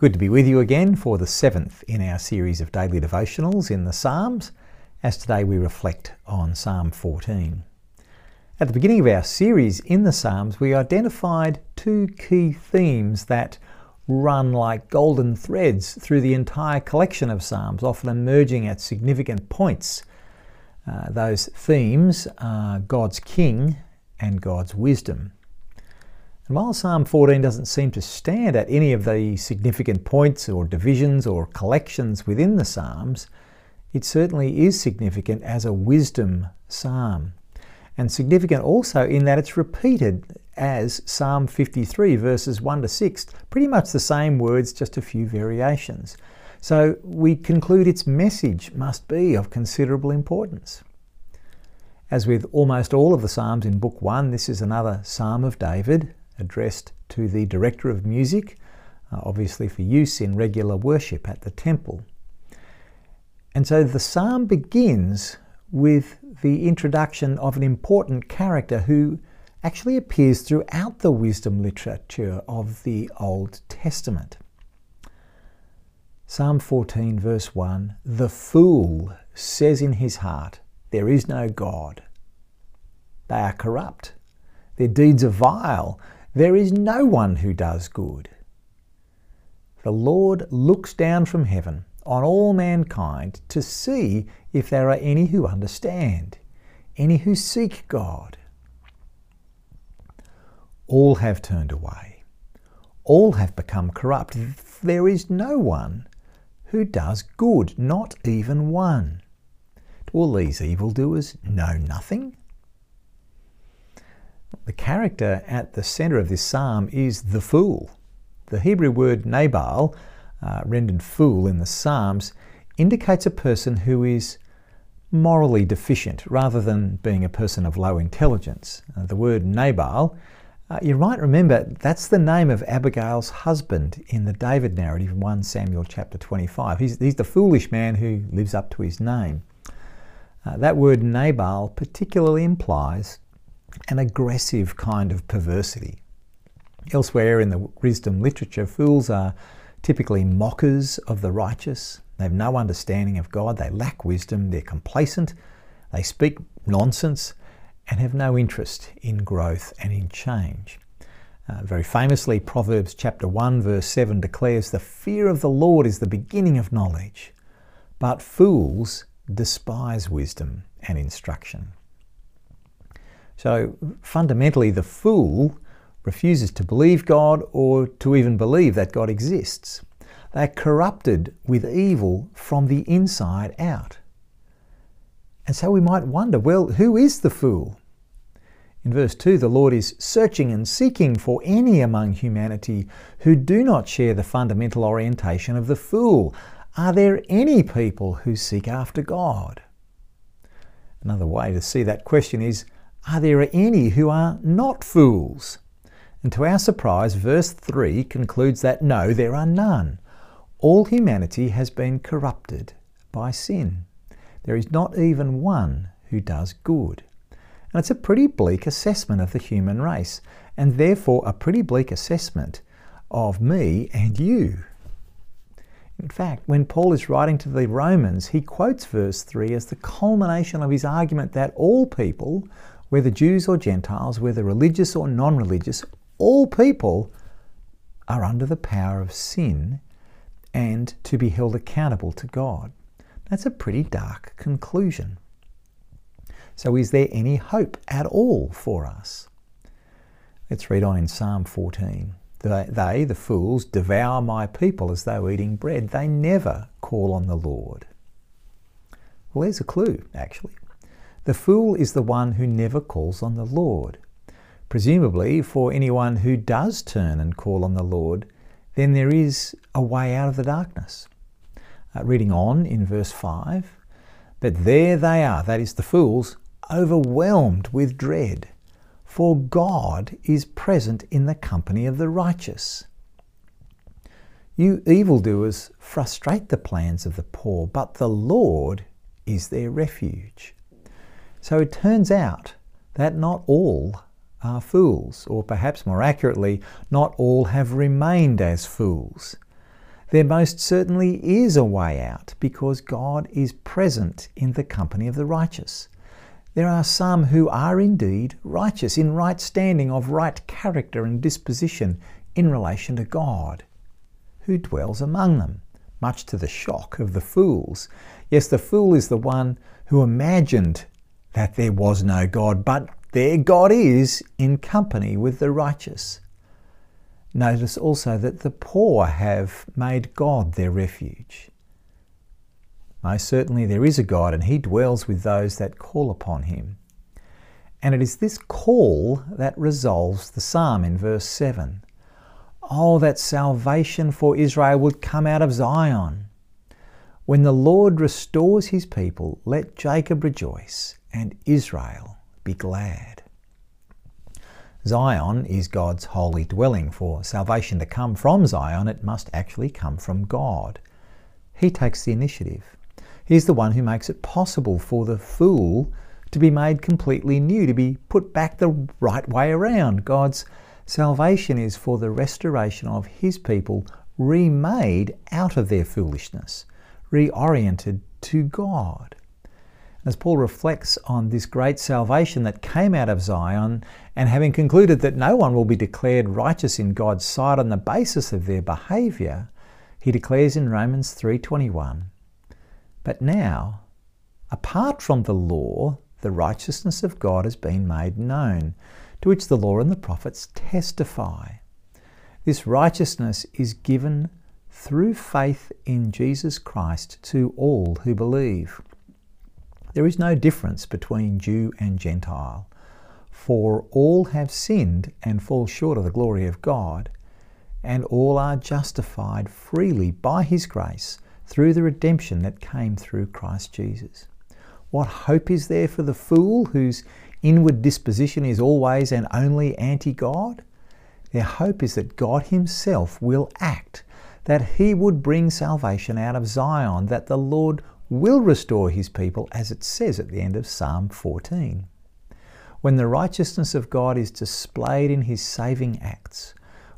Good to be with you again for the seventh in our series of daily devotionals in the Psalms, as today we reflect on Psalm 14. At the beginning of our series in the Psalms, we identified two key themes that run like golden threads through the entire collection of Psalms, often emerging at significant points. Uh, those themes are God's King and God's wisdom. And while Psalm 14 doesn't seem to stand at any of the significant points or divisions or collections within the Psalms, it certainly is significant as a wisdom psalm. And significant also in that it's repeated as Psalm 53, verses 1 to 6, pretty much the same words, just a few variations. So we conclude its message must be of considerable importance. As with almost all of the Psalms in Book 1, this is another Psalm of David, addressed to the director of music, uh, obviously for use in regular worship at the temple. And so the psalm begins with the introduction of an important character who actually appears throughout the wisdom literature of the Old Testament. Psalm 14, verse 1 The fool says in his heart, There is no God. They are corrupt. Their deeds are vile. There is no one who does good. The Lord looks down from heaven on all mankind to see if there are any who understand, any who seek God. All have turned away. All have become corrupt. There is no one who does good, not even one. Do all these evildoers know nothing? The character at the center of this psalm is the fool. The Hebrew word Nabal, uh, rendered fool in the Psalms, indicates a person who is morally deficient rather than being a person of low intelligence. Uh, the word Nabal, uh, you might remember that's the name of Abigail's husband in the David narrative in 1 Samuel chapter 25. He's, he's the foolish man who lives up to his name. Uh, that word Nabal particularly implies an aggressive kind of perversity. Elsewhere in the wisdom literature, fools are typically mockers of the righteous. They have no understanding of God, they lack wisdom, they're complacent, they speak nonsense, and have no interest in growth and in change. Uh, very famously, Proverbs chapter 1, verse 7 declares, The fear of the Lord is the beginning of knowledge, but fools despise wisdom and instruction. So fundamentally, the fool refuses to believe God or to even believe that God exists. They're corrupted with evil from the inside out. And so we might wonder well, who is the fool? In verse 2, the Lord is searching and seeking for any among humanity who do not share the fundamental orientation of the fool. Are there any people who seek after God? Another way to see that question is are there any who are not fools? And to our surprise, verse 3 concludes that no, there are none. All humanity has been corrupted by sin. There is not even one who does good. And it's a pretty bleak assessment of the human race, and therefore a pretty bleak assessment of me and you. In fact, when Paul is writing to the Romans, he quotes verse 3 as the culmination of his argument that all people whether Jews or Gentiles, whether religious or non religious, all people are under the power of sin and to be held accountable to God. That's a pretty dark conclusion. So, is there any hope at all for us? Let's read on in Psalm 14. They, the fools, devour my people as though eating bread. They never call on the Lord. Well, there's a clue, actually. The fool is the one who never calls on the Lord. Presumably, for anyone who does turn and call on the Lord, then there is a way out of the darkness. Uh, reading on in verse 5 But there they are, that is the fools, overwhelmed with dread, for God is present in the company of the righteous. You evildoers frustrate the plans of the poor, but the Lord is their refuge. So it turns out that not all are fools, or perhaps more accurately, not all have remained as fools. There most certainly is a way out because God is present in the company of the righteous. There are some who are indeed righteous, in right standing of right character and disposition in relation to God, who dwells among them, much to the shock of the fools. Yes, the fool is the one who imagined that there was no God, but there God is in company with the righteous. Notice also that the poor have made God their refuge. Most certainly there is a God and he dwells with those that call upon him. And it is this call that resolves the psalm in verse 7. Oh, that salvation for Israel would come out of Zion. When the Lord restores his people, let Jacob rejoice and Israel be glad. Zion is God's holy dwelling. For salvation to come from Zion, it must actually come from God. He takes the initiative. He's the one who makes it possible for the fool to be made completely new, to be put back the right way around. God's salvation is for the restoration of His people, remade out of their foolishness, reoriented to God. As Paul reflects on this great salvation that came out of Zion, and having concluded that no one will be declared righteous in God's sight on the basis of their behavior, he declares in Romans 3:21, but now, apart from the law, the righteousness of God has been made known, to which the law and the prophets testify. This righteousness is given through faith in Jesus Christ to all who believe. There is no difference between Jew and Gentile, for all have sinned and fall short of the glory of God, and all are justified freely by His grace through the redemption that came through Christ Jesus. What hope is there for the fool whose inward disposition is always and only anti God? Their hope is that God Himself will act, that He would bring salvation out of Zion, that the Lord will restore His people, as it says at the end of Psalm 14. When the righteousness of God is displayed in His saving acts,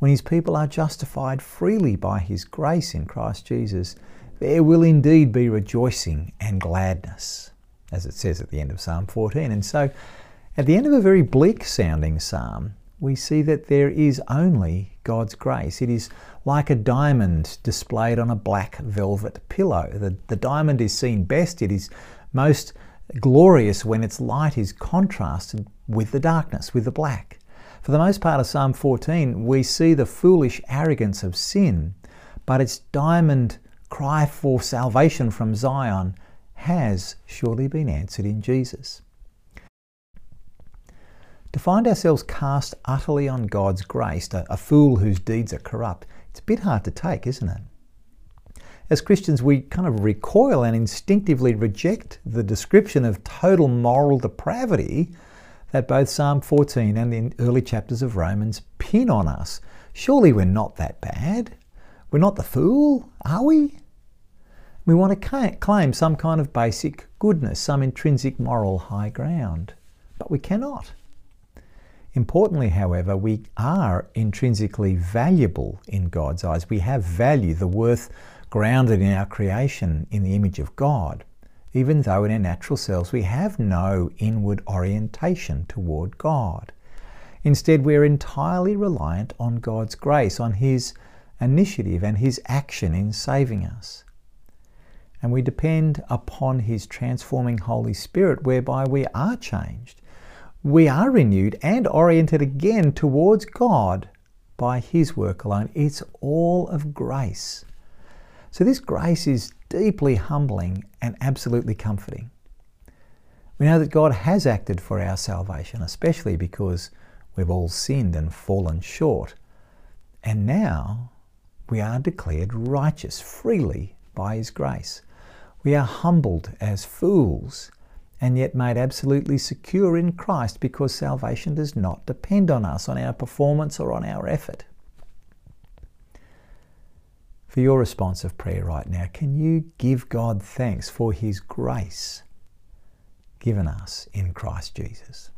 when His people are justified freely by His grace in Christ Jesus, there will indeed be rejoicing and gladness, as it says at the end of Psalm 14. And so, at the end of a very bleak sounding psalm, we see that there is only God's grace. It is like a diamond displayed on a black velvet pillow. The, the diamond is seen best, it is most glorious when its light is contrasted with the darkness, with the black. For the most part of Psalm 14, we see the foolish arrogance of sin, but its diamond cry for salvation from Zion has surely been answered in Jesus. To find ourselves cast utterly on God's grace, a, a fool whose deeds are corrupt, it's a bit hard to take, isn't it? As Christians, we kind of recoil and instinctively reject the description of total moral depravity that both Psalm 14 and the early chapters of Romans pin on us. Surely we're not that bad. We're not the fool, are we? We want to claim some kind of basic goodness, some intrinsic moral high ground, but we cannot. Importantly, however, we are intrinsically valuable in God's eyes. We have value, the worth grounded in our creation in the image of God, even though in our natural selves we have no inward orientation toward God. Instead, we're entirely reliant on God's grace, on His initiative and His action in saving us. And we depend upon His transforming Holy Spirit, whereby we are changed. We are renewed and oriented again towards God by His work alone. It's all of grace. So, this grace is deeply humbling and absolutely comforting. We know that God has acted for our salvation, especially because we've all sinned and fallen short. And now we are declared righteous freely by His grace. We are humbled as fools and yet made absolutely secure in Christ because salvation does not depend on us, on our performance, or on our effort. For your response of prayer right now, can you give God thanks for His grace given us in Christ Jesus?